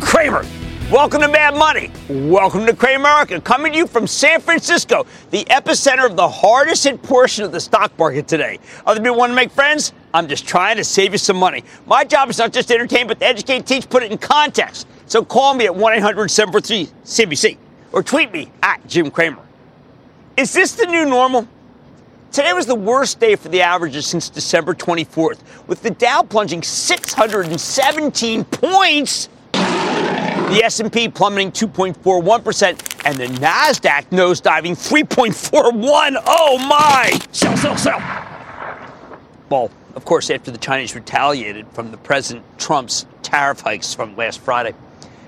Cramer. Welcome to Mad Money. Welcome to Cramerica, coming to you from San Francisco, the epicenter of the hardest hit portion of the stock market today. Other people want to make friends? I'm just trying to save you some money. My job is not just to entertain, but to educate, teach, put it in context. So call me at 1 800 743 CBC or tweet me at Jim Cramer. Is this the new normal? Today was the worst day for the averages since December 24th, with the Dow plunging 617 points, the S&P plummeting 2.41%, and the Nasdaq nosediving 3.41. Oh my! Sell, sell, sell. Well, of course, after the Chinese retaliated from the President Trump's tariff hikes from last Friday.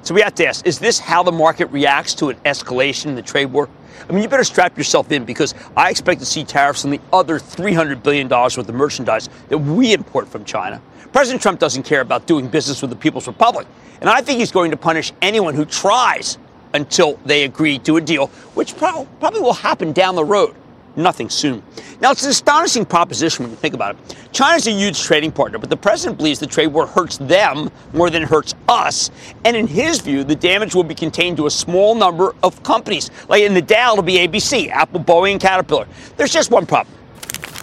So we have to ask: Is this how the market reacts to an escalation in the trade war? I mean, you better strap yourself in because I expect to see tariffs on the other $300 billion worth of merchandise that we import from China. President Trump doesn't care about doing business with the People's Republic, and I think he's going to punish anyone who tries until they agree to a deal, which prob- probably will happen down the road. Nothing soon. Now, it's an astonishing proposition when you think about it. China's a huge trading partner, but the president believes the trade war hurts them more than it hurts us. And in his view, the damage will be contained to a small number of companies. Like in the Dow, it'll be ABC, Apple, Boeing, Caterpillar. There's just one problem.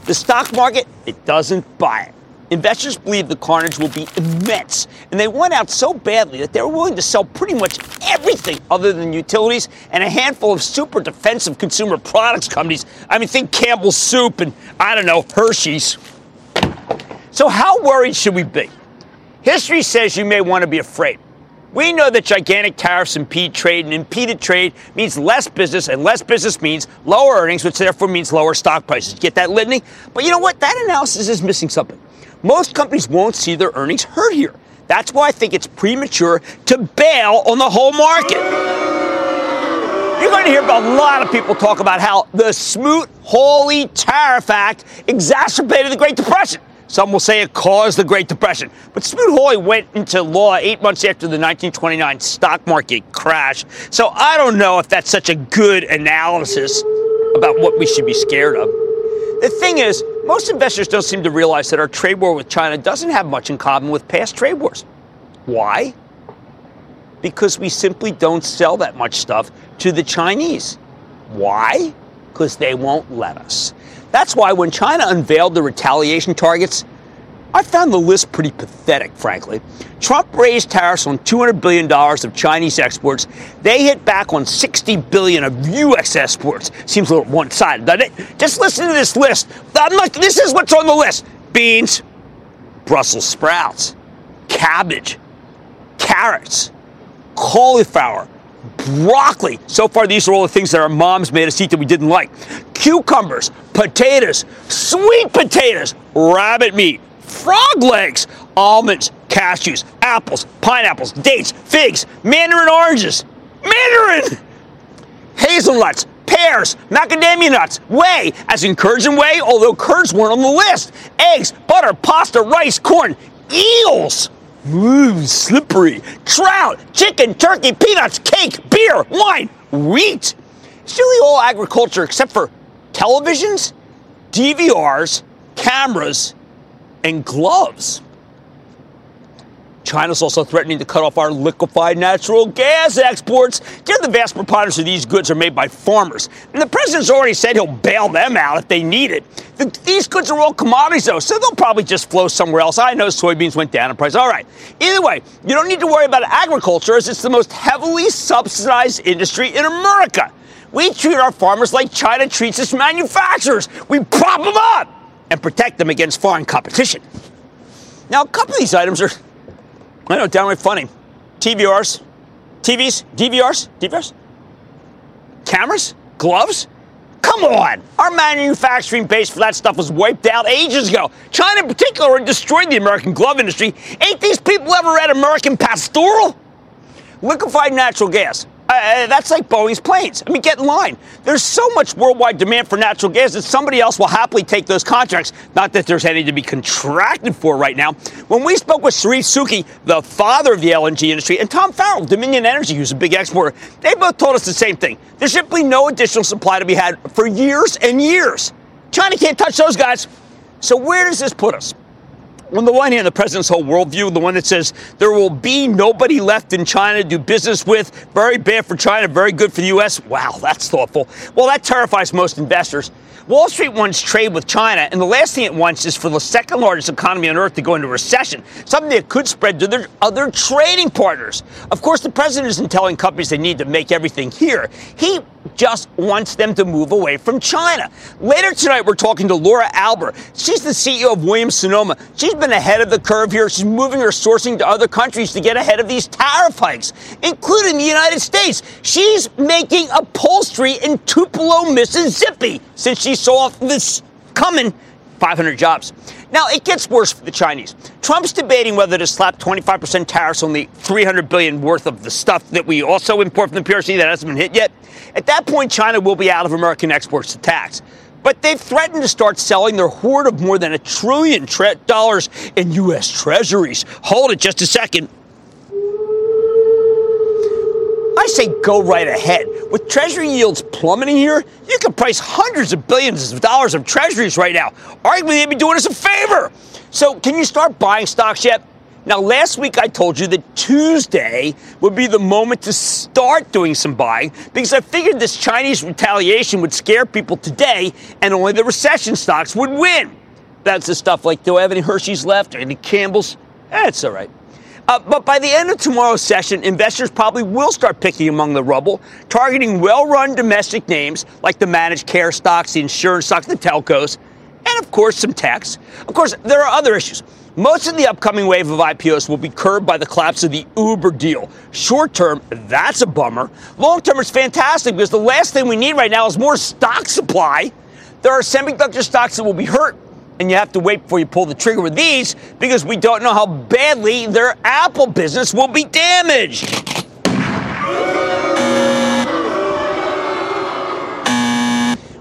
The stock market, it doesn't buy it. Investors believe the carnage will be immense, and they went out so badly that they were willing to sell pretty much everything other than utilities and a handful of super defensive consumer products companies. I mean, think Campbell's Soup and, I don't know, Hershey's. So, how worried should we be? History says you may want to be afraid. We know that gigantic tariffs impede trade, and impeded trade means less business, and less business means lower earnings, which therefore means lower stock prices. Get that litany? But you know what? That analysis is missing something. Most companies won't see their earnings hurt here. That's why I think it's premature to bail on the whole market. You're going to hear a lot of people talk about how the Smoot-Hawley Tariff Act exacerbated the Great Depression. Some will say it caused the Great Depression. But Smoot-Hawley went into law eight months after the 1929 stock market crash. So I don't know if that's such a good analysis about what we should be scared of. The thing is, most investors don't seem to realize that our trade war with China doesn't have much in common with past trade wars. Why? Because we simply don't sell that much stuff to the Chinese. Why? Because they won't let us. That's why when China unveiled the retaliation targets, I found the list pretty pathetic, frankly. Trump raised tariffs on $200 billion of Chinese exports. They hit back on 60 billion of U.S. exports. Seems a little one-sided, doesn't it? Just listen to this list. I'm like, this is what's on the list. Beans, Brussels sprouts, cabbage, carrots, cauliflower, broccoli. So far, these are all the things that our moms made us eat that we didn't like. Cucumbers, potatoes, sweet potatoes, rabbit meat, frog legs, almonds, cashews, apples, pineapples, dates, figs, mandarin oranges, mandarin, hazelnuts, pears, macadamia nuts, whey, as in curds and whey, although curds weren't on the list, eggs, butter, pasta, rice, corn, eels. Ooh, slippery. Trout, chicken, turkey, peanuts, cake, beer, wine, wheat. It's really all agriculture except for televisions, DVRs, cameras, and gloves. China's also threatening to cut off our liquefied natural gas exports. Given the vast preponderance of these goods are made by farmers, and the president's already said he'll bail them out if they need it. The, these goods are all commodities, though, so they'll probably just flow somewhere else. I know soybeans went down in price. All right. Either way, you don't need to worry about agriculture, as it's the most heavily subsidized industry in America. We treat our farmers like China treats its manufacturers. We prop them up and protect them against foreign competition. Now, a couple of these items are, I know, downright funny. TVRs, TVs, DVRs, DVRs. Cameras? Gloves? Come on! Our manufacturing base for that stuff was wiped out ages ago. China, in particular, destroyed the American glove industry. Ain't these people ever read American Pastoral? Liquefied natural gas. Uh, uh, that's like Boeing's planes. I mean, get in line. There's so much worldwide demand for natural gas that somebody else will happily take those contracts. Not that there's any to be contracted for right now. When we spoke with Charif Souki, the father of the LNG industry, and Tom Farrell, Dominion Energy, who's a big exporter, they both told us the same thing. There's simply no additional supply to be had for years and years. China can't touch those guys. So where does this put us? On the one hand, the president's whole worldview, the one that says there will be nobody left in China to do business with, very bad for China, very good for the U.S. Wow, that's thoughtful. Well, that terrifies most investors. Wall Street wants trade with China, and the last thing it wants is for the second largest economy on earth to go into recession, something that could spread to their other trading partners. Of course, the president isn't telling companies they need to make everything here. He just wants them to move away from China. Later tonight, we're talking to Laura Alber. She's the CEO of Williams Sonoma. She's been ahead of the curve here. She's moving her sourcing to other countries to get ahead of these tariff hikes, including the United States. She's making upholstery in Tupelo, Mississippi, since she saw this coming 500 jobs. Now, it gets worse for the Chinese. Trump's debating whether to slap 25% tariffs on the 300 billion worth of the stuff that we also import from the PRC that hasn't been hit yet. At that point, China will be out of American exports to tax. But they've threatened to start selling their hoard of more than a trillion dollars in U.S. treasuries. Hold it just a second. Say go right ahead. With Treasury yields plummeting here, you can price hundreds of billions of dollars of Treasuries right now. Arguably, they'd be doing us a favor. So, can you start buying stocks yet? Now, last week I told you that Tuesday would be the moment to start doing some buying because I figured this Chinese retaliation would scare people today and only the recession stocks would win. That's the stuff like, do I have any Hershey's left or any Campbell's? That's all right. Uh, but by the end of tomorrow's session, investors probably will start picking among the rubble, targeting well run domestic names like the managed care stocks, the insurance stocks, the telcos, and of course, some techs. Of course, there are other issues. Most of the upcoming wave of IPOs will be curbed by the collapse of the Uber deal. Short term, that's a bummer. Long term, it's fantastic because the last thing we need right now is more stock supply. There are semiconductor stocks that will be hurt and you have to wait before you pull the trigger with these because we don't know how badly their Apple business will be damaged.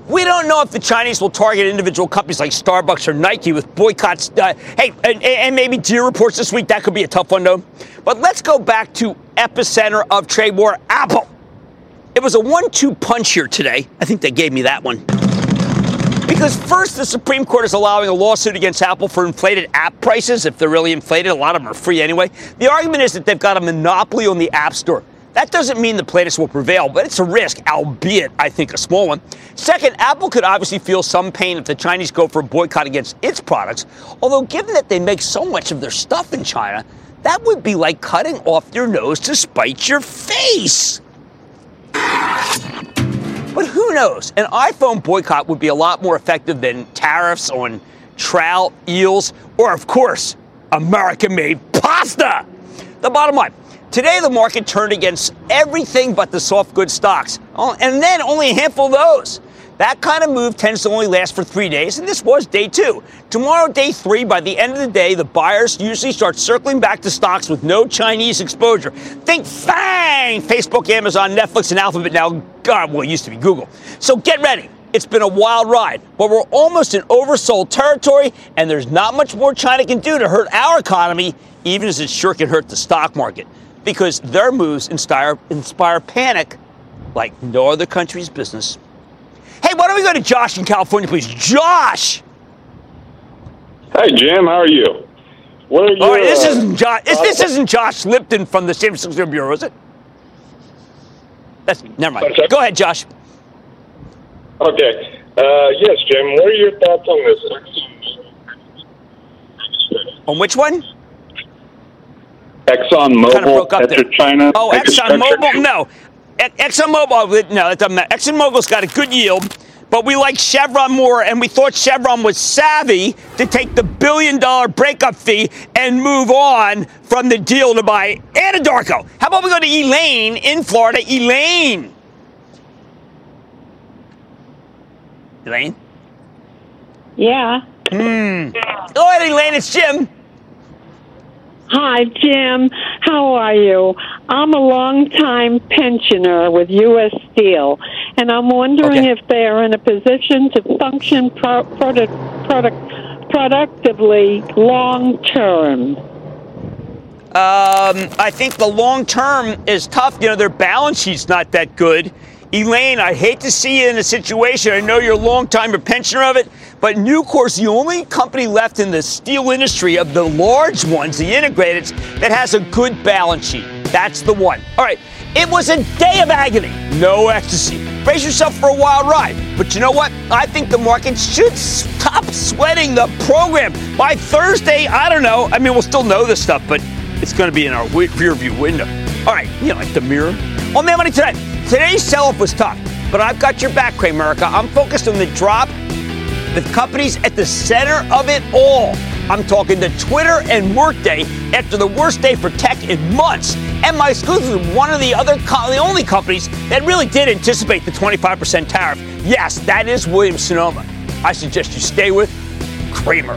We don't know if the Chinese will target individual companies like Starbucks or Nike with boycotts. Uh, hey, and, and, maybe Deere reports this week. That could be a tough one, though. But let's go back to epicenter of trade war, Apple. It was a one-two punch here today. I think they gave me that one. Because first, the Supreme Court is allowing a lawsuit against Apple for inflated app prices. If they're really inflated, a lot of them are free anyway. The argument is that they've got a monopoly on the App Store. That doesn't mean the plaintiffs will prevail, but it's a risk, albeit, I think, a small one. Second, Apple could obviously feel some pain if the Chinese go for a boycott against its products, although, given that they make so much of their stuff in China, that would be like cutting off your nose to spite your face. But who knows? An iPhone boycott would be a lot more effective than tariffs on trout, eels, or, of course, American made pasta. The bottom line today the market turned against everything but the soft goods stocks, oh, and then only a handful of those. That kind of move tends to only last for three days, and this was day two. Tomorrow, day three, by the end of the day, the buyers usually start circling back to stocks with no Chinese exposure. Think FANG! Facebook, Amazon, Netflix, and Alphabet now, God, well, it used to be Google. So get ready. It's been a wild ride, but we're almost in oversold territory, and there's not much more China can do to hurt our economy, even as it sure can hurt the stock market, because their moves inspire, inspire panic like no other country's business. Hey, why don't we go to Josh in California, please? Josh! Hey, Jim, how are you? What are you? All right, this uh, isn't Josh. Uh, this isn't Josh Lipton from the San Francisco Bureau, is it? That's. Never mind. Go ahead, Josh. Okay. Uh, yes, Jim. What are your thoughts on this? On which one? Exxon Mobil, kind of China. Oh, Exxon Mobil. No, ExxonMobil, no, it doesn't matter. ExxonMobil's got a good yield, but we like Chevron more, and we thought Chevron was savvy to take the billion dollar breakup fee and move on from the deal to buy Anadarko. How about we go to Elaine in Florida? Elaine. Elaine? Yeah. Hmm. Go ahead, Elaine. It's Jim. Hi, Jim. How are you? I'm a long-time pensioner with U.S. Steel, and I'm wondering Okay. if they are in a position to function pro- product, product, productively long term. Um, I think the long term is tough. You know, their balance sheet's not that good. Elaine, I hate to see you in a situation. I know you're a long time a pensioner of it, but Nucor's the only company left in the steel industry of the large ones, the integrateds, that has a good balance sheet. That's the one. All right. It was a day of agony, no ecstasy. Brace yourself for a wild ride. But you know what? I think the market should stop sweating the program. By Thursday, I don't know. I mean, we'll still know this stuff, but it's going to be in our rear view window. All right, you know, like the mirror. On Mad Money Tonight, today's sell off was tough, but I've got your back, Cramerica. I'm focused on the drop the companies at the center of it all. I'm talking to Twitter and Workday after the worst day for tech in months. And my exclusive is one of the other, co- the only companies that really did anticipate the 25% tariff. Yes, that is Williams Sonoma. I suggest you stay with Cramer.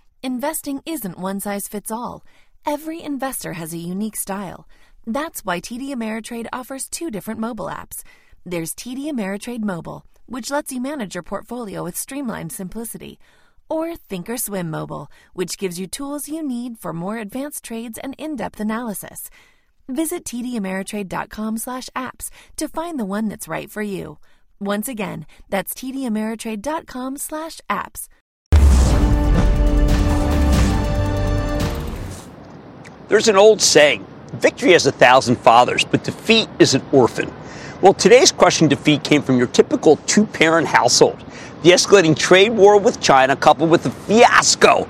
Investing isn't one size fits all. Every investor has a unique style. That's why TD Ameritrade offers two different mobile apps. There's TD Ameritrade Mobile, which lets you manage your portfolio with streamlined simplicity, or Thinkorswim Mobile, which gives you tools you need for more advanced trades and in-depth analysis. Visit tdameritrade.com/apps to find the one that's right for you. Once again, that's tdameritrade.com/apps. There's an old saying victory has a thousand fathers, but defeat is an orphan. Well, today's crushing defeat came from your typical two parent household. The escalating trade war with China, coupled with the fiasco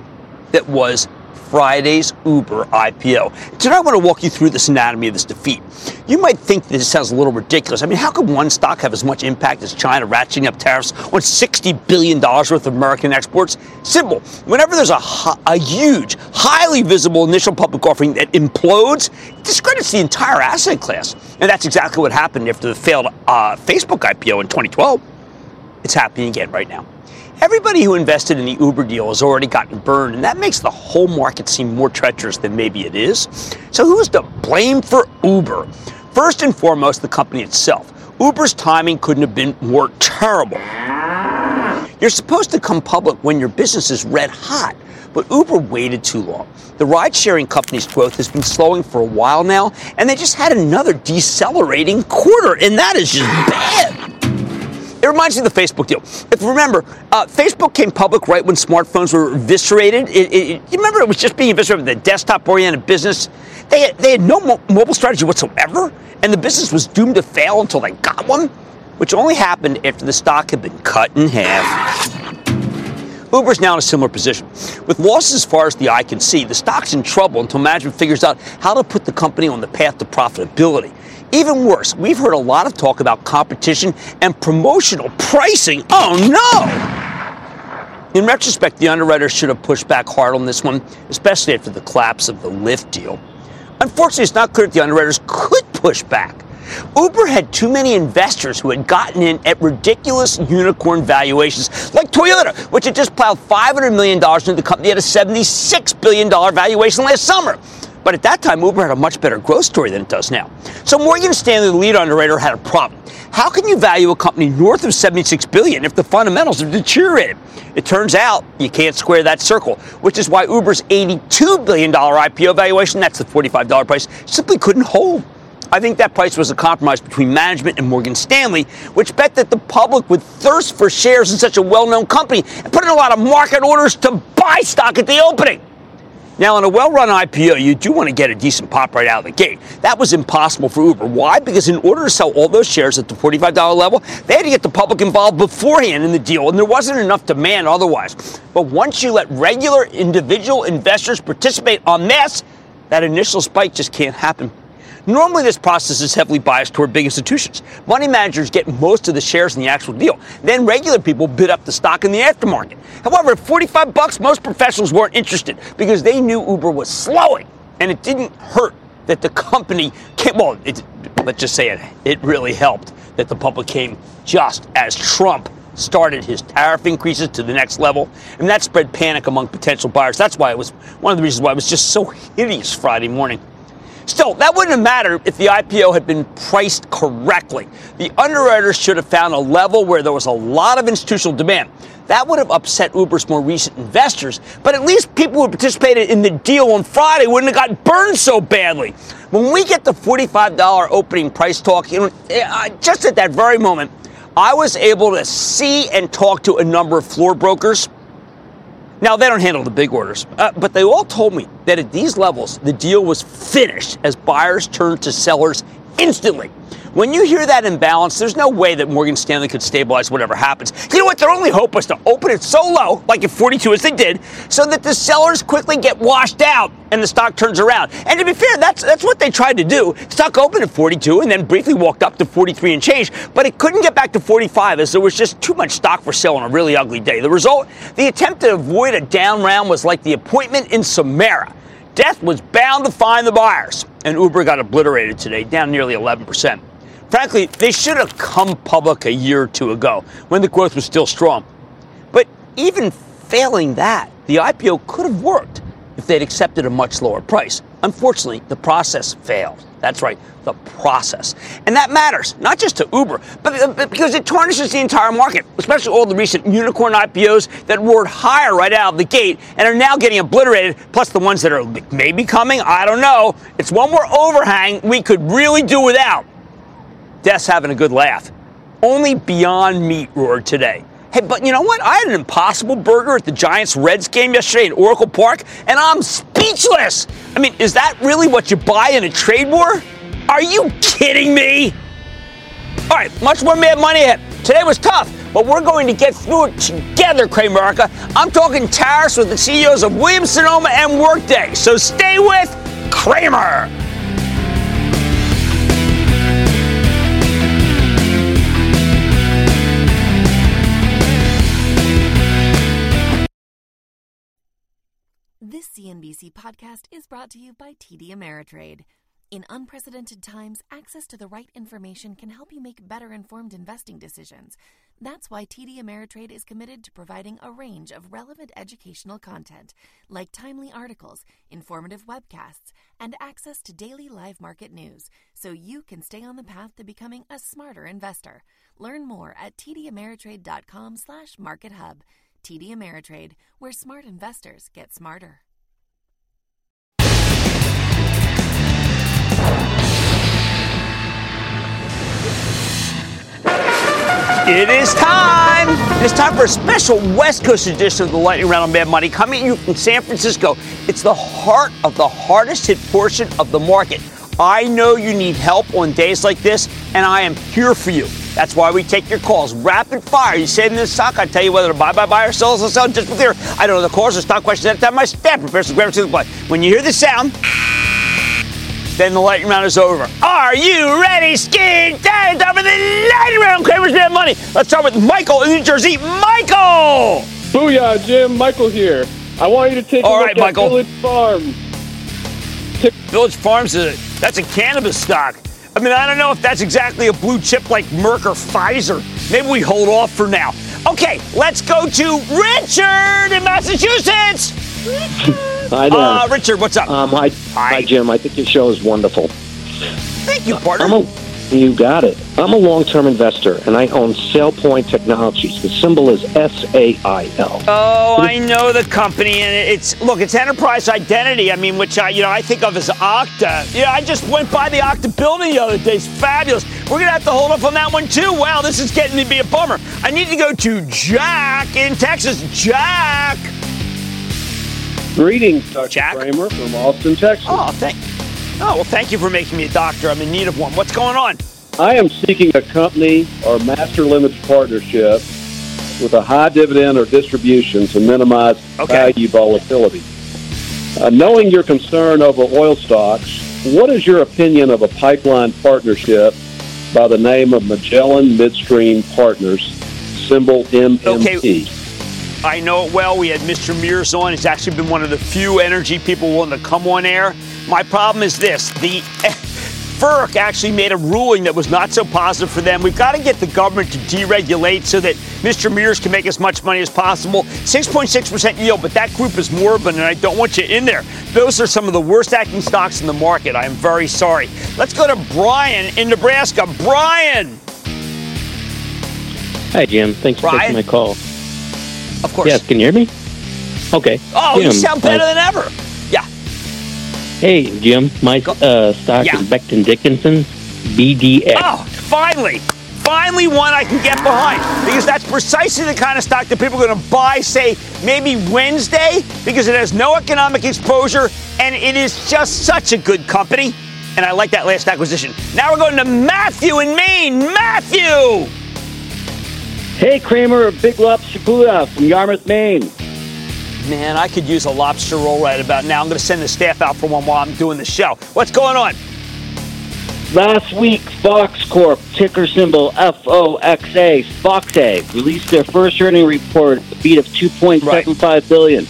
that was Friday's Uber IPO. Today, I want to walk you through this anatomy of this defeat. You might think this sounds a little ridiculous. I mean, how could one stock have as much impact as China ratcheting up tariffs on $60 billion worth of American exports? Simple. Whenever there's a, a huge, highly visible initial public offering that implodes, it discredits the entire asset class. And that's exactly what happened after the failed uh, Facebook IPO in 2012. It's happening again right now. Everybody who invested in the Uber deal has already gotten burned, and that makes the whole market seem more treacherous than maybe it is. So, who's to blame for Uber? First and foremost, the company itself. Uber's timing couldn't have been more terrible. You're supposed to come public when your business is red hot, but Uber waited too long. The ride sharing company's growth has been slowing for a while now, and they just had another decelerating quarter, and that is just bad. It reminds me of the Facebook deal. If you remember, uh, Facebook came public right when smartphones were eviscerated. It, it, you remember it was just being eviscerated. The desktop-oriented business. They had, they had no mo- mobile strategy whatsoever, and the business was doomed to fail until they got one, which only happened after the stock had been cut in half. Uber's now in a similar position. With losses as far as the eye can see, the stock's in trouble until management figures out how to put the company on the path to profitability. Even worse, we've heard a lot of talk about competition and promotional pricing. Oh no! In retrospect, the underwriters should have pushed back hard on this one, especially after the collapse of the Lyft deal. Unfortunately, it's not clear that the underwriters could push back. Uber had too many investors who had gotten in at ridiculous unicorn valuations, like Toyota, which had just plowed $500 million into the company at a $76 billion valuation last summer. But at that time, Uber had a much better growth story than it does now. So Morgan Stanley, the lead underwriter, had a problem. How can you value a company north of 76 billion if the fundamentals have deteriorated? It turns out you can't square that circle, which is why Uber's 82 billion dollar IPO valuation, that's the 45 dollar price, simply couldn't hold. I think that price was a compromise between management and Morgan Stanley, which bet that the public would thirst for shares in such a well-known company and put in a lot of market orders to buy stock at the opening. Now, in a well run IPO, you do want to get a decent pop right out of the gate. That was impossible for Uber. Why? Because in order to sell all those shares at the $45 level, they had to get the public involved beforehand in the deal, and there wasn't enough demand otherwise. But once you let regular individual investors participate on this, that initial spike just can't happen. Normally, this process is heavily biased toward big institutions. Money managers get most of the shares in the actual deal. Then regular people bid up the stock in the aftermarket. However, at 45 bucks, most professionals weren't interested because they knew Uber was slowing, and it didn't hurt that the company came. Well, it, let's just say it. It really helped that the public came just as Trump started his tariff increases to the next level, and that spread panic among potential buyers. That's why it was one of the reasons why it was just so hideous Friday morning. Still, that wouldn't have mattered if the IPO had been priced correctly. The underwriters should have found a level where there was a lot of institutional demand. That would have upset Uber's more recent investors, but at least people who participated in the deal on Friday wouldn't have got burned so badly. When we get the $45 opening price talk, you know, eh, just at that very moment, I was able to see and talk to a number of floor brokers now, they don't handle the big orders, uh, but they all told me that at these levels, the deal was finished as buyers turned to sellers instantly. When you hear that imbalance, there's no way that Morgan Stanley could stabilize whatever happens. You know what? Their only hope was to open it so low, like at 42 as they did, so that the sellers quickly get washed out and the stock turns around. And to be fair, that's that's what they tried to do. Stock opened at 42 and then briefly walked up to 43 and change, but it couldn't get back to 45 as there was just too much stock for sale on a really ugly day. The result, the attempt to avoid a down round was like the appointment in Samara. Death was bound to find the buyers, and Uber got obliterated today, down nearly 11 percent. Frankly, they should have come public a year or two ago when the growth was still strong. But even failing that, the IPO could have worked if they'd accepted a much lower price. Unfortunately, the process failed. That's right, the process. And that matters, not just to Uber, but, uh, but because it tarnishes the entire market, especially all the recent unicorn IPOs that roared higher right out of the gate and are now getting obliterated, plus the ones that are maybe coming, I don't know. It's one more overhang we could really do without. Death's having a good laugh. Only Beyond Meat roared today. Hey, but you know what? I had an impossible burger at the Giants Reds game yesterday in Oracle Park, and I'm speechless. I mean, is that really what you buy in a trade war? Are you kidding me? All right, much more mad money ahead. Today was tough, but we're going to get through it together, Cramerica. I'm talking tariffs with the CEOs of Williams Sonoma and Workday. So stay with Cramer. This CNBC podcast is brought to you by TD Ameritrade. In unprecedented times, access to the right information can help you make better informed investing decisions. That's why TD Ameritrade is committed to providing a range of relevant educational content, like timely articles, informative webcasts, and access to daily live market news, so you can stay on the path to becoming a smarter investor. Learn more at tdameritrade.com slash markethub. TD Ameritrade, where smart investors get smarter. It is time. It's time for a special West Coast edition of the Lightning Round on Mad Money coming to you from San Francisco. It's the heart of the hardest hit portion of the market. I know you need help on days like this, and I am here for you. That's why we take your calls rapid fire. You say in this stock, I tell you whether to buy, buy, buy, or sell, sell, sell. Just be clear, I don't know the calls or stock questions. At that time my staff prepares to grab it to the play. When you hear the sound, then the lightning round is over. Are you ready, Ski? Time for the lightning round. Cramer's Mad Money. Let's start with Michael in New Jersey. Michael! Booyah, Jim. Michael here. I want you to take All a look right, at Michael. Village Farm. Village Farms is a, that's a cannabis stock. I mean, I don't know if that's exactly a blue chip like Merck or Pfizer. Maybe we hold off for now. Okay, let's go to Richard in Massachusetts. Hi there. Uh, Richard, what's up? um, hi, hi. hi, Jim. I think your show is wonderful. Thank you, partner. I'm a, you got it. I'm a long-term investor, and I own SailPoint Technologies. The symbol is S-A-I-L. Oh, I know the company, and it's look, it's enterprise identity. I mean, which I, you know, I think of as Okta. Yeah, I just went by the Okta building the other day. It's fabulous. We're gonna have to hold up on that one too. Wow, this is getting to be a bummer. I need to go to Jack in Texas. Jack. Greetings, Dr. Jack? Cramer from Austin, Texas. Oh, thank. Oh well, thank you for making me a doctor. I'm in need of one. What's going on? I am seeking a company or master limited partnership with a high dividend or distribution to minimize Okay. value volatility. Uh, knowing your concern over oil stocks, what is your opinion of a pipeline partnership by the name of Magellan Midstream Partners, symbol MMP? I know it well. We had Mr. Mears on. He's actually been one of the few energy people willing to come on air. My problem is this: the FERC actually made a ruling that was not so positive for them. We've got to get the government to deregulate so that Mr. Mears can make as much money as possible. 6.6% yield, but that group is morbid, and I don't want you in there. Those are some of the worst acting stocks in the market. I am very sorry. Let's go to Brian in Nebraska. Brian, Hi, Jim. Thanks for Brian? taking my call. Of course. Yes, can you hear me? Okay. Oh, you sound better uh, than ever. Yeah. Hey, Jim. My uh, stock Yeah. is Becton Dickinson, BDX. Oh, finally. Finally, one I can get behind because that's precisely the kind of stock that people are going to buy, say, maybe Wednesday, because it has no economic exposure and it is just such a good company. And I like that last acquisition. Now we're going to Matthew in Maine. Matthew! Hey, Cramer, Big Lobster Buddha from Yarmouth, Maine. Man, I could use a lobster roll right about now. I'm going to send the staff out for one while I'm doing the show. What's going on? Last week, Fox Corp, ticker symbol FOXA, Foxa, released their first earning report, a beat of 2.75 billion.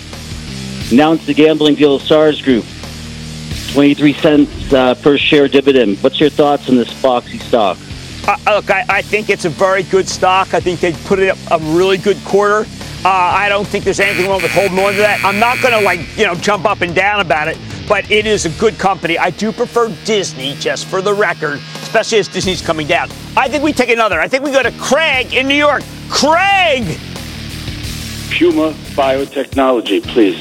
Announced the gambling deal with Stars Group, 23 cents uh, per share dividend. What's your thoughts on this Foxy stock? Uh, look, I, I think it's a very good stock. I think they put it up a really good quarter. Uh, I don't think there's anything wrong with holding on to that. I'm not going to like you know jump up and down about it, but it is a good company. I do prefer Disney, just for the record, especially as Disney's coming down. I think we take another. I think we go to Craig in New York. Craig. Puma Biotechnology, please.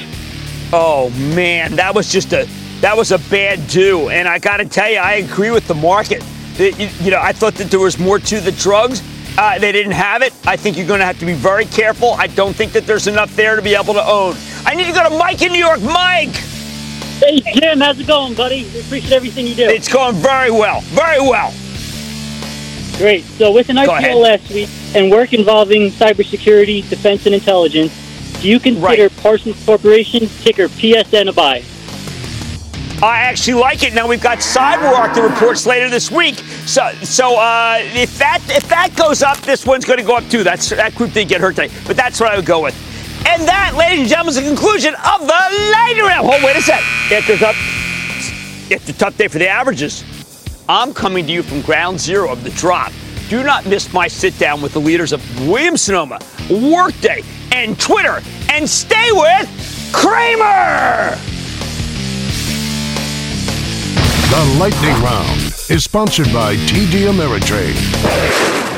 Oh man, that was just a that was a bad do, and I got to tell you, I agree with the market. You know, I thought that there was more to the drugs. Uh, they didn't have it. I think you're going to have to be very careful. I don't think that there's enough there to be able to own. I need to go to Mike in New York. Mike, Hey, Jim, how's it going, buddy? We appreciate everything you do. it's going very well, very well. Great. So, with an. IPO last week and work involving cybersecurity, defense, and intelligence, do you consider Parsons Corporation, ticker PSN, a buy? I actually like it. Now we've got CyberArk that reports later this week. So, so uh, if that if that goes up, this one's going to go up too. That's that group didn't get hurt today, but that's what I would go with. And that, ladies and gentlemen, is the conclusion of the lightning round. Hold, wait a sec. If there's up, it's a tough day for the averages. I'm coming to you from ground zero of the drop. Do not miss my sit down with the leaders of Williams Sonoma, Workday, and Twitter. And stay with Cramer. The Lightning Round is sponsored by TD Ameritrade.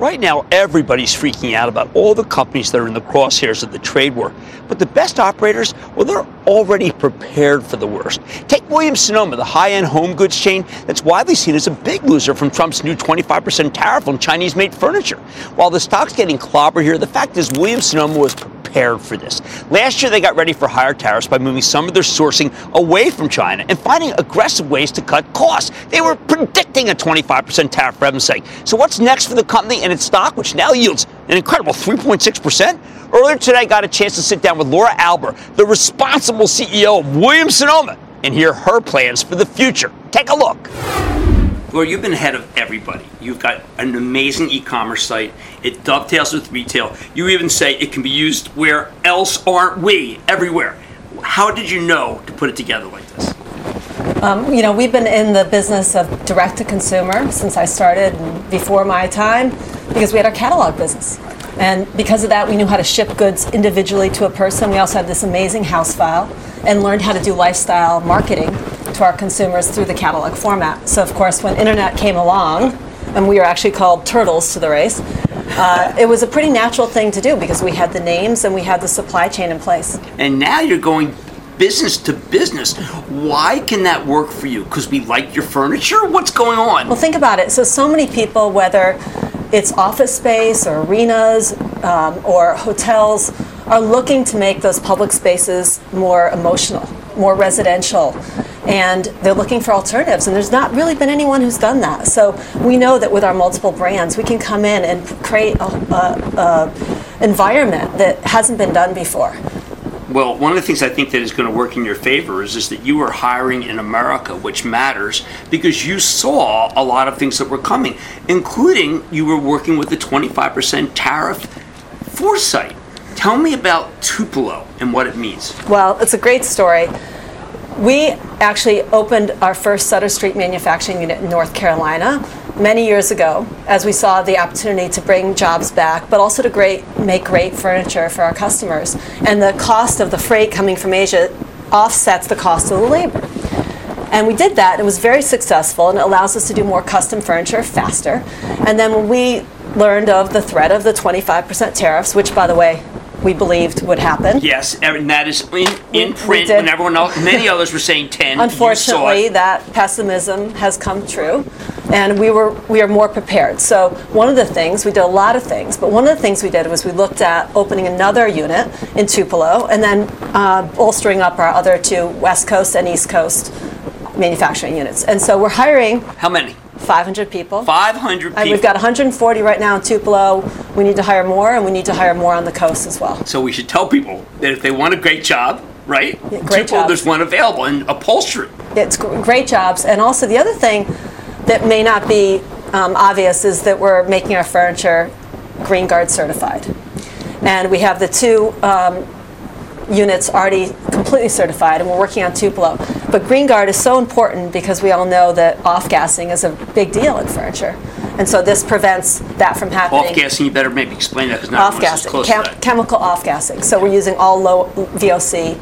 Right now, everybody's freaking out about all the companies that are in the crosshairs of the trade war. But the best operators, well, they're already prepared for the worst. Take Williams Sonoma, the high end home goods chain that's widely seen as a big loser from Trump's new 25% tariff on Chinese made furniture. While the stock's getting clobbered here, the fact is Williams Sonoma was prepared for this. Last year, they got ready for higher tariffs by moving some of their sourcing away from China and finding aggressive ways to cut costs. They were predicting a 25% tariff heaven's sake. So, what's next for the company its stock, which now yields an incredible 3.6%? Earlier today, I got a chance to sit down with Laura Alber, the responsible CEO of Williams Sonoma, and hear her plans for the future. Take a look. Laura, you've been ahead of everybody. You've got an amazing e-commerce site. It dovetails with retail. You even say it can be used where else aren't we? Everywhere. How did you know to put it together like this? Um, you know, we've been in the business of direct to consumer since I started before my time because we had our catalog business. And because of that, we knew how to ship goods individually to a person. We also had this amazing house file and learned how to do lifestyle marketing to our consumers through the catalog format. So, of course, when internet came along, and we were actually called turtles to the race, uh, it was a pretty natural thing to do because we had the names and we had the supply chain in place. And now you're going business to business. Why can that work for you? Because we like your furniture? What's going on? Well, think about it. So, so many people, whether it's office space or arenas um, or hotels, are looking to make those public spaces more emotional, more residential. And they're looking for alternatives, and there's not really been anyone who's done that. So we know that with our multiple brands, we can come in and create an environment that hasn't been done before. Well, one of the things I think that is going to work in your favor is, is that you are hiring in America, which matters because you saw a lot of things that were coming, including you were working with the 25% tariff foresight. Tell me about Tupelo and what it means. Well, it's a great story. We actually opened our first Sutter Street manufacturing unit in North Carolina many years ago as we saw the opportunity to bring jobs back, but also to great, make great furniture for our customers. And the cost of the freight coming from Asia offsets the cost of the labor. And we did that. And it was very successful, and it allows us to do more custom furniture faster. And then when we learned of the threat of the 25% tariffs, which, by the way, we believed would happen. Yes, and that is in, in print when everyone else, many others were saying 10. Unfortunately, that pessimism has come true, and we were we are more prepared. So one of the things we did a lot of things, but one of the things we did was we looked at opening another unit in Tupelo, and then uh, bolstering up our other two West Coast and East Coast manufacturing units. And so we're hiring. How many? 500 people. 500 people. And we've got 140 right now in Tupelo. We need to hire more, and we need to hire more on the coast as well. So we should tell people that if they want a great job, right? Yeah, great Tupelo, jobs. there's one available in upholstery. It's great jobs. And also, the other thing that may not be um, obvious is that we're making our furniture Green Guard certified. And we have the two um, units already completely certified, and we're working on Tupelo. But Green Guard is so important because we all know that off-gassing is a big deal in furniture. And so this prevents that from happening. Off-gassing, you better maybe explain that because not everyone else is Off-gassing, close chem- to that. chemical off-gassing. So we're using all low VOC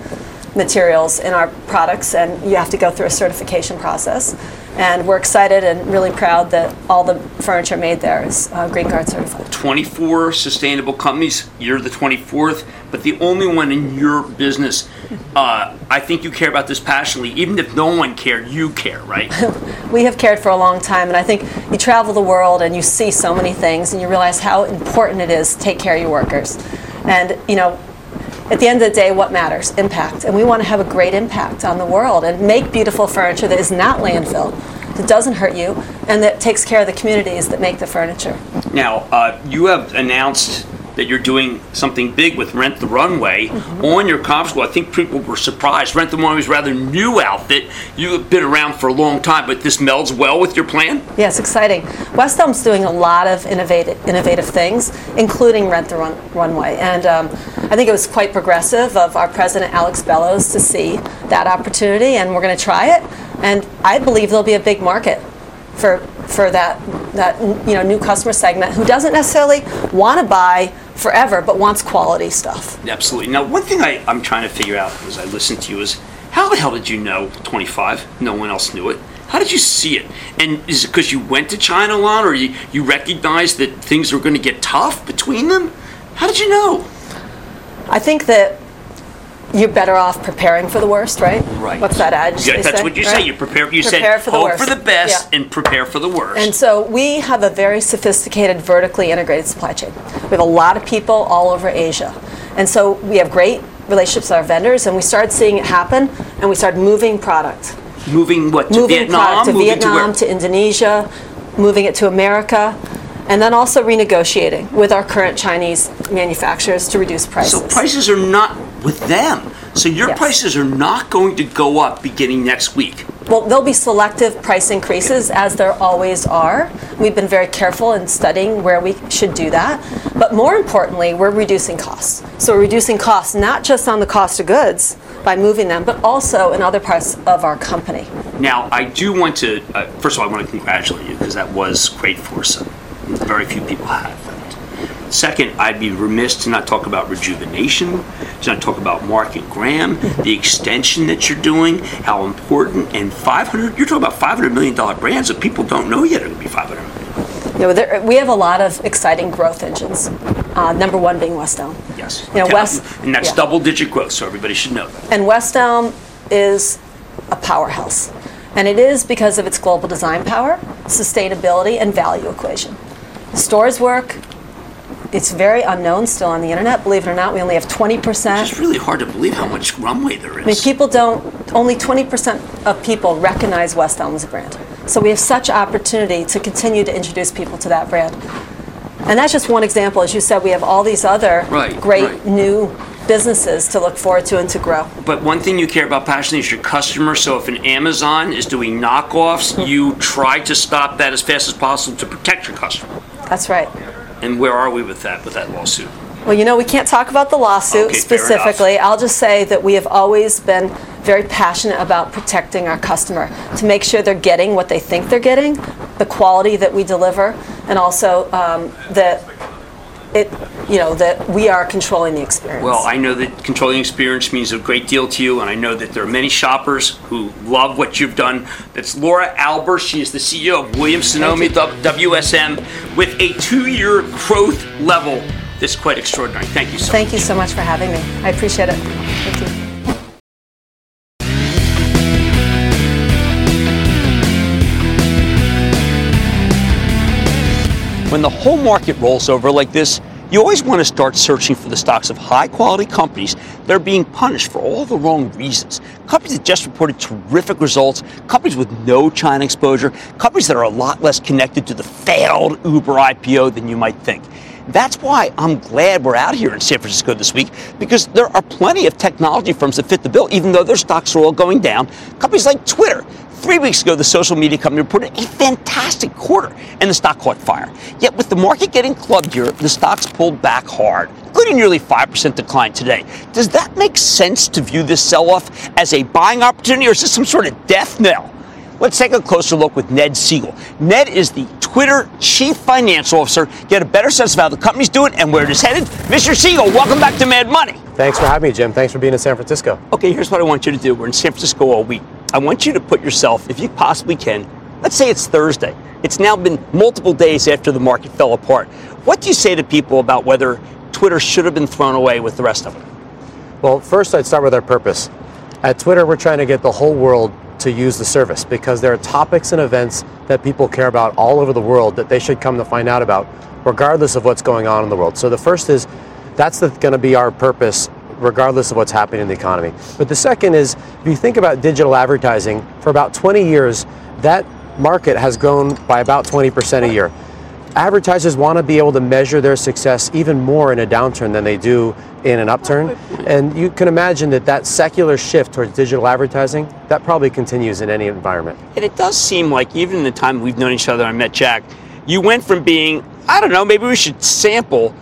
materials in our products, and you have to go through a certification process. And we're excited and really proud that all the furniture made there is uh, Green Guard certified. 24 sustainable companies. You're the 24th, but the only one in your business. Uh, I think you care about this passionately. Even if no one cared, you care, right? we have cared for a long time, and I think you travel the world and you see so many things, and you realize how important it is to take care of your workers. And you know, at the end of the day, what matters? Impact. And we want to have a great impact on the world and make beautiful furniture that is not landfill, that doesn't hurt you, and that takes care of the communities that make the furniture. Now, uh, you have announced that you're doing something big with Rent the Runway Mm-hmm. on your conference call. I think people were surprised. Rent the Runway is a rather new outfit. You've been around for a long time, but this melds well with your plan. It's exciting. West Elm's doing a lot of innovative, innovative things, including Rent the Run- Runway. And um, I think it was quite progressive of our president, Alex Bellos, to see that opportunity, and we're going to try it. And I believe there'll be a big market for for that that you know new customer segment who doesn't necessarily want to buy forever, but wants quality stuff. Absolutely. Now, one thing I, I'm trying to figure out as I listen to you is how the hell did you know 25? No one else knew it. How did you see it? And is it because you went to China a lot or you, you recognized that things were going to get tough between them? How did you know? I think that you're better off preparing for the worst, right? Right. What's that adage? Yeah, that's say, what you right? say. You prepare. You Prepare said for the hope worst. for the best Yeah. and prepare for the worst. And so we have a very sophisticated, vertically integrated supply chain. We have a lot of people all over Asia. And so we have great relationships with our vendors, and we started seeing it happen, and we started moving product. moving what to moving Vietnam? product to moving Vietnam, to to Indonesia, moving it to America, and then also renegotiating with our current Chinese manufacturers to reduce prices. So prices are not with them. So your Yes. prices are not going to go up beginning next week. Well, there'll be selective price increases as there always are. We've been very careful in studying where we should do that. But more importantly, we're reducing costs. So we're reducing costs not just on the cost of goods by moving them, but also in other parts of our company. Now, I do want to, uh, first of all, I want to congratulate you because that was great foresight. Very few people have that. Second, I'd be remiss to not talk about rejuvenation, to not talk about Mark and Graham, the extension that you're doing, how important, and 500, you're talking about $500 million brands that people don't know yet are going to be 500 million. Know, there, we have a lot of exciting growth engines. Uh, number one being West Elm. Yes. You know, West- and that's yeah. double digit growth, so everybody should know that. And West Elm is a powerhouse. And it is because of its global design power, sustainability, and value equation. Stores work. It's very unknown still on the internet. Believe it or not, we only have 20%. It's really hard to believe how much runway there is. I mean, people don't, only 20% of people recognize West Elm as a brand. So we have such opportunity to continue to introduce people to that brand. And that's just one example. As you said, we have all these other right, great right. new businesses to look forward to and to grow. But one thing you care about passionately is your customer. So if an Amazon is doing knockoffs, mm-hmm. you try to stop that as fast as possible to protect your customer. That's right. And where are we with that, with that lawsuit? Well, you know, we can't talk about the lawsuit okay, specifically. I'll just say that we have always been very passionate about protecting our customer to make sure they're getting what they think they're getting, the quality that we deliver, and also um, that it you know that we are controlling the experience. Well, I know that controlling experience means a great deal to you, and I know that there are many shoppers who love what you've done. That's Laura Albers. She is the CEO of Williams Sonoma WSM with a two-year growth level that's quite extraordinary. Thank you so Thank much. you so much for having me. I appreciate it. When the whole market rolls over like this, you always want to start searching for the stocks of high quality companies that are being punished for all the wrong reasons. Companies that just reported terrific results, companies with no China exposure, companies that are a lot less connected to the failed Uber IPO than you might think. That's why I'm glad we're out here in San Francisco this week because there are plenty of technology firms that fit the bill, even though their stocks are all going down. Companies like Twitter, Three weeks ago, the social media company reported a fantastic quarter, and the stock caught fire. Yet, with the market getting clubbed here, the stocks pulled back hard, including nearly 5% decline today. Does that make sense to view this sell off as a buying opportunity, or is this some sort of death knell? Let's take a closer look with Ned Segal. Ned is the Twitter Chief Financial Officer. Get a better sense of how the company's doing and where it is headed. Mr. Segal, welcome back to Mad Money. Thanks for having me, Jim. Thanks for being in San Francisco. Okay, here's what I want you to do. We're in San Francisco all week. I want you to put yourself, if you possibly can, let's say it's Thursday. It's now been multiple days after the market fell apart. What do you say to people about whether Twitter should have been thrown away with the rest of it? Well, first, I'd start with our purpose. At Twitter, we're trying to get the whole world to use the service because there are topics and events that people care about all over the world that they should come to find out about, regardless of what's going on in the world. So the first is that's going to be our purpose regardless of what's happening in the economy. But the second is, if you think about digital advertising, for about 20 years, that market has grown by about 20% a year. Advertisers want to be able to measure their success even more in a downturn than they do in an upturn. And you can imagine that that secular shift towards digital advertising, that probably continues in any environment. And it does seem like even in the time we've known each other, I met Jack, you went from being, I don't know, maybe we should sample,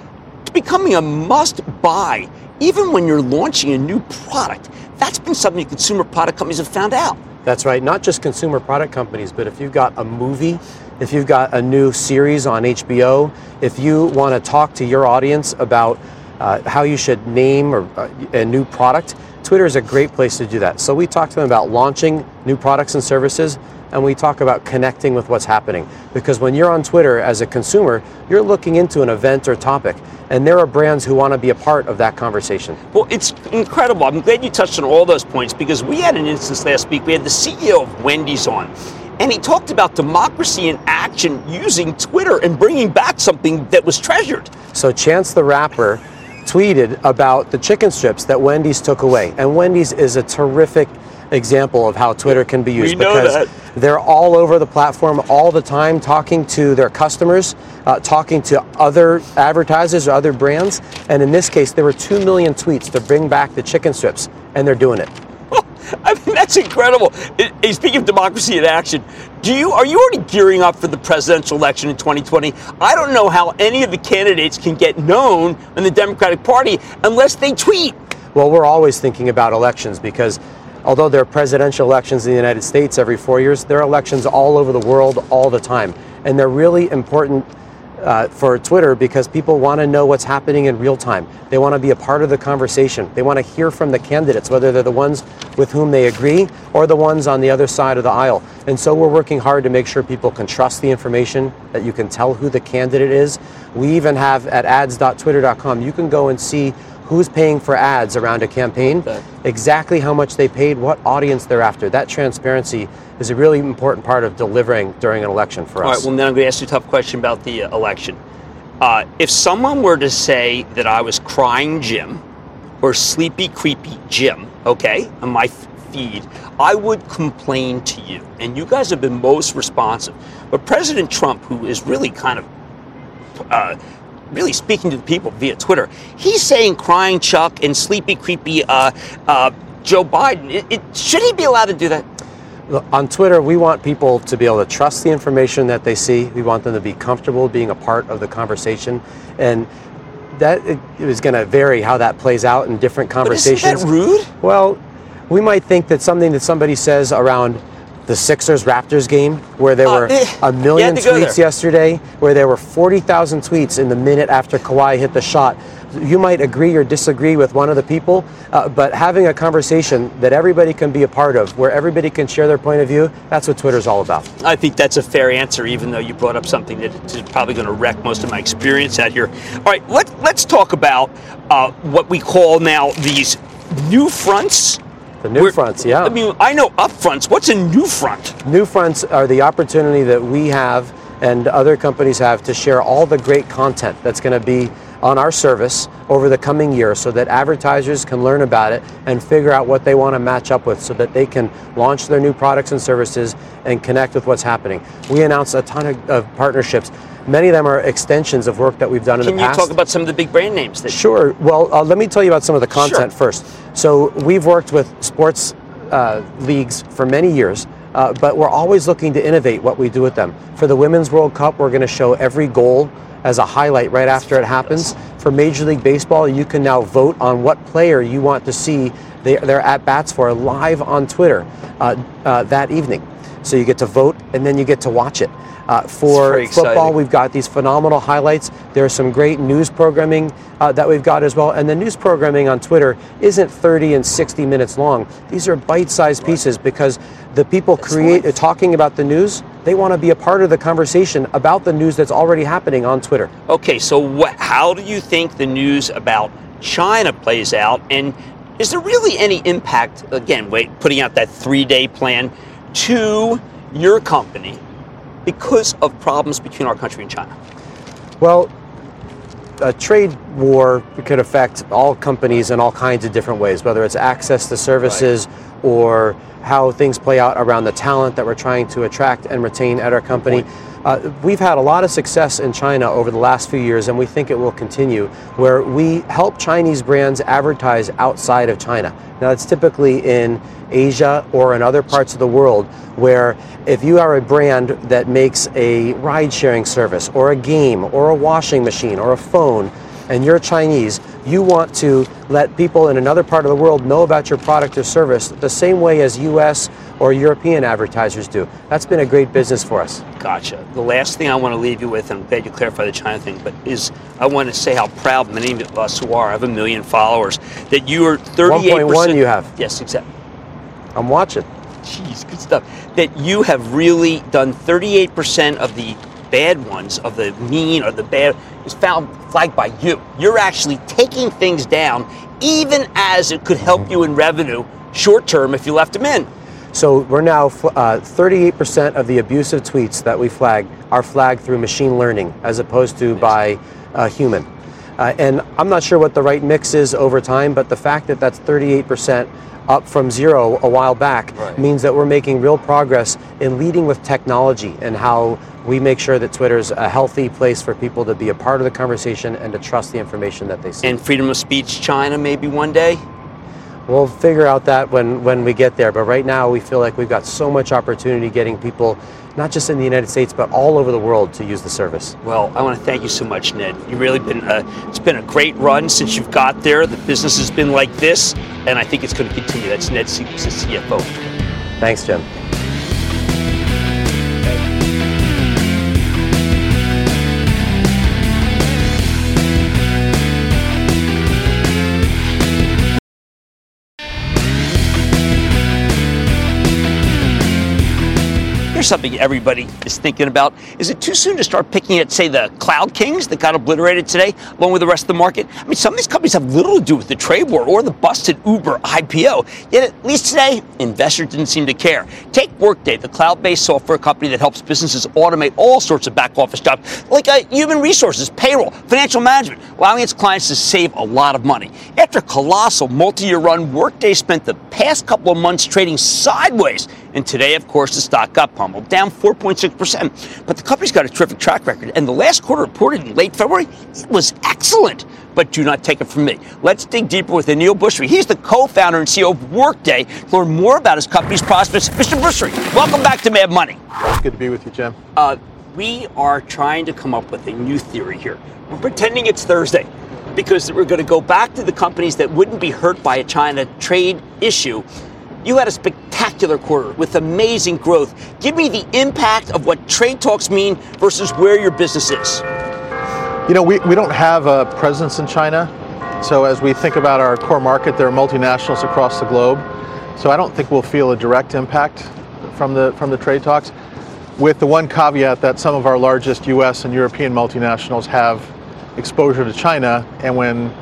to becoming a must buy even when you're launching a new product. That's been something consumer product companies have found out. That's right. Not just consumer product companies, but if you've got a movie, if you've got a new series on HBO, if you want to talk to your audience about uh, how you should name or, uh, a new product, Twitter is a great place to do that. So we talk to them about launching new products and services, and we talk about connecting with what's happening. Because when you're on Twitter as a consumer, you're looking into an event or topic, and there are brands who want to be a part of that conversation. Well, it's incredible. I'm glad you touched on all those points because we had an instance last week. We had the CEO of Wendy's on, and he talked about democracy in action using Twitter and bringing back something that was treasured. So, Chance the Rapper tweeted about the chicken strips that Wendy's took away, and Wendy's is a terrific example of how Twitter can be used because that. they're all over the platform all the time, talking to their customers, uh, talking to other advertisers or other brands. And in this case, there were 2 million tweets to bring back the chicken strips, and they're doing it. I mean, that's incredible. It, speaking of democracy in action, do you are you already gearing up for the presidential election in 2020? I don't know how any of the candidates can get known in the Democratic Party unless they tweet. Well, we're always thinking about elections because although there are presidential elections in the United States every four years, there are elections all over the world all the time. And they're really important uh, for Twitter because people want to know what's happening in real time. They want to be a part of the conversation. They want to hear from the candidates, whether they're the ones with whom they agree or the ones on the other side of the aisle. And so we're working hard to make sure people can trust the information, that you can tell who the candidate is. We even have at ads.twitter.com, you can go and see who's paying for ads around a campaign, exactly how much they paid, what audience they're after. That transparency is a really important part of delivering during an election for All us. All right, well, then I'm going to ask you a tough question about the uh, election. Uh, if someone were to say that I was crying Jim or sleepy, creepy Jim, okay, on my f- feed, I would complain to you. And you guys have been most responsive. But President Trump, who is really kind of uh, really speaking to the people via Twitter, he's saying crying Chuck and sleepy, creepy uh, uh, Joe Biden. It, it, should he be allowed to do that? Look, On Twitter, we want people to be able to trust the information that they see. We want them to be comfortable being a part of the conversation. And that is going to vary how that plays out in different conversations. But isn't that rude? Well, we might think that something that somebody says around the Sixers Raptors game, where there Uh, were eh, a million had to go tweets there. yesterday, where there were 40,000 tweets in the minute after Kawhi hit the shot. You might agree or disagree with one of the people, uh, but having a conversation that everybody can be a part of, where everybody can share their point of view, that's what Twitter's all about. I think that's a fair answer, even though you brought up something that is probably going to wreck most of my experience out here. All right, let, let's talk about uh, what we call now these new fronts. The new fronts, yeah. I mean, I know up fronts. What's a new front? New fronts are the opportunity that we have and other companies have to share all the great content that's going to be on our service over the coming year so that advertisers can learn about it and figure out what they want to match up with so that they can launch their new products and services and connect with what's happening. We announced a ton of, of partnerships. Many of them are extensions of work that we've done in Can the you past. talk about some of the big brand names? That Sure. Well, uh, let me tell you about some of the Sure. content first. So we've worked with sports uh, leagues for many years, uh, but we're always looking to innovate what we do with them. For the Women's World Cup, we're going to show every goal as a highlight right after it happens. For Major League Baseball, you can now vote on what player you want to see their at bats for live on Twitter uh, uh, that evening. So you get to vote and then you get to watch it. Uh, for football, we've got these phenomenal highlights. There's some great news programming uh, that we've got as well. And the news programming on Twitter isn't 30 and 60 minutes long. These are bite-sized pieces because the people create uh, talking about the news. They want to be a part of the conversation about the news that's already happening on Twitter. Okay, so what, how do you think the news about China plays out? And is there really any impact, again, wait, putting out that three day plan to your company because of problems between our country and China? Well, a trade war could affect all companies in all kinds of different ways, whether it's access to services or how things play out around the talent that we're trying to attract and retain at our company. Uh, we've had a lot of success in China over the last few years, and we think it will continue, where we help Chinese brands advertise outside of China. Now, it's typically in Asia or in other parts of the world where if you are a brand that makes a ride sharing service or a game or a washing machine or a phone and you're Chinese, you want to let people in another part of the world know about your product or service the same way as US or European advertisers do. That's been a great business for us. Gotcha. The last thing I want to leave you with, and I'm glad you clarified the China thing, but is I want to say how proud many of us who are, I have a million followers, that you are 38%. 1.1 you have. Yes, exactly. I'm watching. Jeez, good stuff. That you have really done 38% of the bad ones, of the mean or the bad, is found flagged by you. You're actually taking things down, even as it could help you in revenue short term if you left them in. So we're now uh, 38% of the abusive tweets that we flag are flagged through machine learning as opposed to by a human. Uh, and I'm not sure what the right mix is over time, but the fact that that's 38% up from zero a while back means that we're making real progress in leading with technology and how we make sure that Twitter's a healthy place for people to be a part of the conversation and to trust the information that they see. And freedom of speech, China, maybe one day? We'll figure out that when, when we get there. But right now, we feel like we've got so much opportunity getting people, not just in the United States, but all over the world to use the service. Well, I want to thank you so much, Ned. You've really been a, it's been a great run since you've got there. The business has been like this, and I think it's going to continue. That's Ned the CFO. Thanks, Jim. Here's something everybody is thinking about. Is it too soon to start picking at, say, the cloud kings that got obliterated today, along with the rest of the market? I mean, some of these companies have little to do with the trade war or the busted Uber IPO. Yet at least today, investors didn't seem to care. Take Workday, the cloud-based software company that helps businesses automate all sorts of back office jobs, like uh, human resources, payroll, financial management, allowing its clients to save a lot of money. After a colossal multi-year run, Workday spent the past couple of months trading sideways. And today, of course, the stock got pummeled, down 4.6%. But the company's got a terrific track record. And the last quarter reported in late February, it was excellent. But do not take it from me. Let's dig deeper with Aneel Bhusri. He's the co-founder and CEO of Workday to learn more about his company's prospects. Mr. Bhusri, welcome back to Mad Money. It's good to be with you, Jim. Uh, we are trying to come up with a new theory here. We're pretending it's Thursday because we're going to go back to the companies that wouldn't be hurt by a China trade issue. You had a spectacular quarter with amazing growth. Give me the impact of what trade talks mean versus where your business is. You know, we, we don't have a presence in China. So as we think about our core market, there are multinationals across the globe. So I don't think we'll feel a direct impact from the from the trade talks, with the one caveat that some of our largest U.S. and European multinationals have exposure to China, and when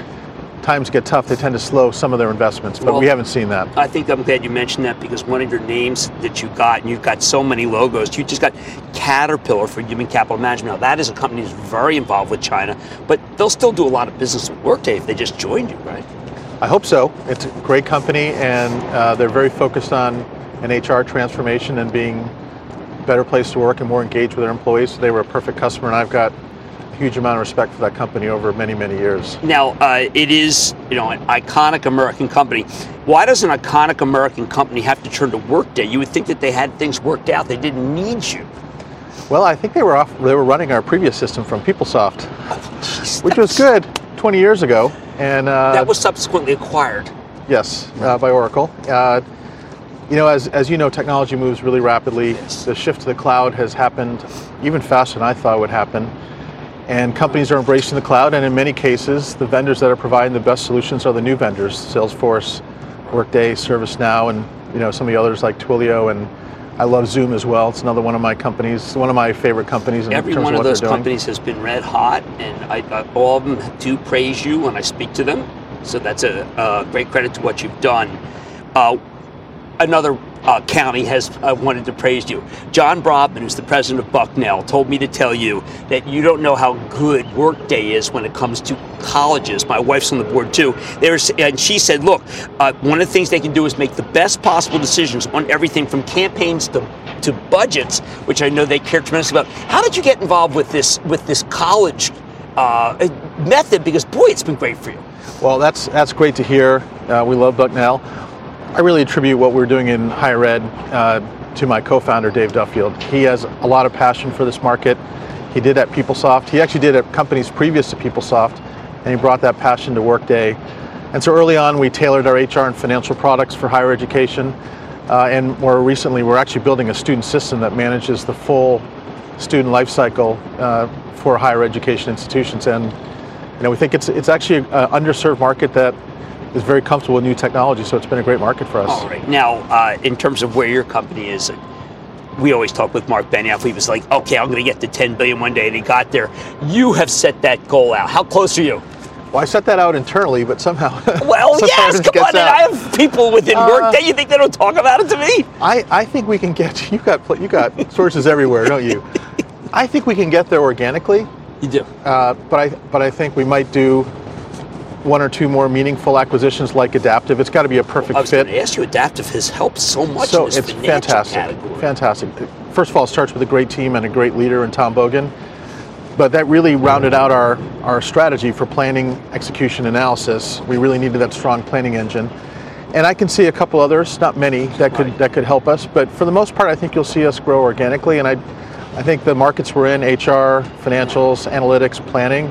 times get tough, they tend to slow some of their investments. But Well, we haven't seen that. I think I'm glad you mentioned that because one of your names that you got, and you've got so many logos, you just got Caterpillar for human capital management. Now, that is a company that's very involved with China, but they'll still do a lot of business with Workday if they just joined you, right? I hope so. It's a great company, and uh, they're very focused on an HR transformation and being a better place to work and more engaged with their employees. So they were a perfect customer, and I've got huge amount of respect for that company over many, many years. Now, uh, it is, you know, an iconic American company. Why does an iconic American company have to turn to Workday? You would think that they had things worked out. They didn't need you. Well, I think they were off. They were running our previous system from PeopleSoft, which was good 20 years ago, and uh, that was subsequently acquired. Yes, uh, by Oracle. Uh, you know, as, as you know, technology moves really rapidly. The shift to the cloud has happened even faster than I thought it would happen. And companies are embracing the cloud, and in many cases, the vendors that are providing the best solutions are the new vendors: Salesforce, Workday, ServiceNow, and you know some of the others like Twilio. And I love Zoom as well. It's another one of my companies, one of my favorite companies in Every terms one of of those companies has been red hot, and I, I, all of them do praise you when I speak to them. So that's a, a great credit to what you've done. Uh, another uh, county has uh, wanted to praise you. John Bravman, who's the president of Bucknell, told me to tell you that you don't know how good Workday is when it comes to colleges. My wife's on the board too. There's, and she said, look, uh, one of the things they can do is make the best possible decisions on everything from campaigns to to budgets, which I know they care tremendously about. How did you get involved with this with this college uh, method? Because boy, it's been great for you. Well, that's that's great to hear. Uh, we love Bucknell. I really attribute what we're doing in higher ed uh, to my co-founder Dave Duffield. He has a lot of passion for this market. He did at PeopleSoft. He actually did at companies previous to PeopleSoft, and he brought that passion to Workday. And so early on, we tailored our HR and financial products for higher education. Uh, and more recently, we're actually building a student system that manages the full student life cycle uh, for higher education institutions. And you know, we think it's it's actually an underserved market that is very comfortable with new technology. So it's been a great market for us. All right. Now, uh, in terms of where your company is, we always talk with Mark Benioff. He was like, "Okay, I'm going to get to 10 billion one day," and he got there. You have set that goal out. How close are you? Well, I set that out internally, but somehow. Well, yes. Come on, I have people within Uh, Workday. You think they don't talk about it to me? I, I think we can get you got you got sources everywhere, don't you? I think we can get there organically. You do. Uh, but I but I think we might do one or two more meaningful acquisitions like Adaptive. It's got to be a perfect I was fit. going to ask you. Adaptive has helped so much so it's fantastic. category. Fantastic. First of all, it starts with a great team and a great leader in Tom Bogan. But that really rounded out our, our strategy for planning, execution, analysis. We really needed that strong planning engine. And I can see a couple others, not many, that could that could help us. But for the most part, I think you'll see us grow organically. And I, I think the markets we're in, HR, financials, analytics, planning,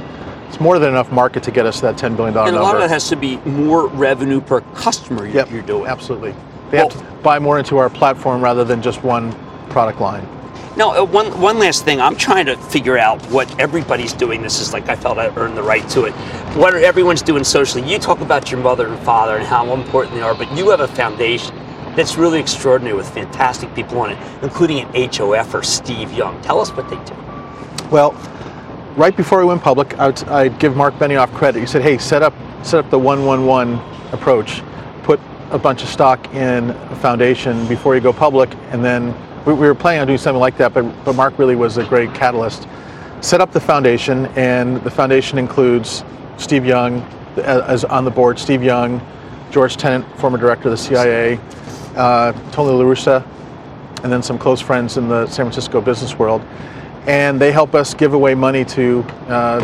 it's more than enough market to get us that $10 billion And number. a lot of that has to be more revenue per customer you're, Yep, you're doing. Absolutely. They have to buy more into our platform rather than just one product line. Now, uh, one one last thing. I'm trying to figure out what everybody's doing. This is like I felt I earned the right to it. What are everyone's doing socially? You talk about your mother and father and how important they are, but you have a foundation that's really extraordinary with fantastic people on it, including an HOF or Steve Young. Tell us what they do. Well, right before we went public, I would, I'd give Mark Benioff credit. He said, "Hey, set up set up the one-one-one approach. Put a bunch of stock in a foundation before you go public, and then we, we were planning on doing something like that. But but Mark really was a great catalyst. Set up the foundation, and the foundation includes Steve Young as on the board. Steve Young, George Tenet, former director of the CIA, uh, Tony LaRussa, and then some close friends in the San Francisco business world and they help us give away money to uh,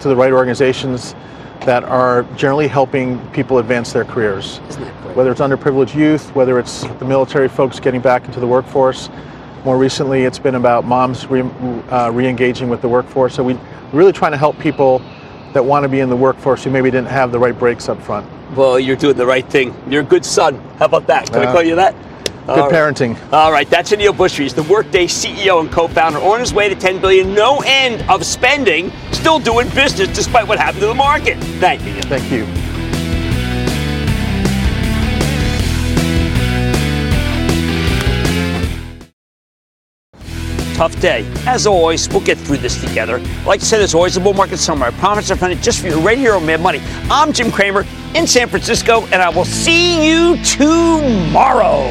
to the right organizations that are generally helping people advance their careers. Whether it's underprivileged youth, whether it's the military folks getting back into the workforce. More recently, it's been about moms re, uh, re-engaging with the workforce. So we're really trying to help people that want to be in the workforce who maybe didn't have the right breaks up front. Well, you're doing the right thing. You're a good son. How about that? Can I Uh, call you that? Good All right. parenting. All right, that's Aneel Bhusri. He's the Workday CEO and co-founder, on his way to 10 billion, no end of spending, still doing business despite what happened to the market. Thank you. Thank you. Tough day. As always, we'll get through this together. Like I said, there's always a bull market somewhere. I promise I'll find it just for you right here on Mad Money. I'm Jim Cramer in San Francisco, and I will see you tomorrow.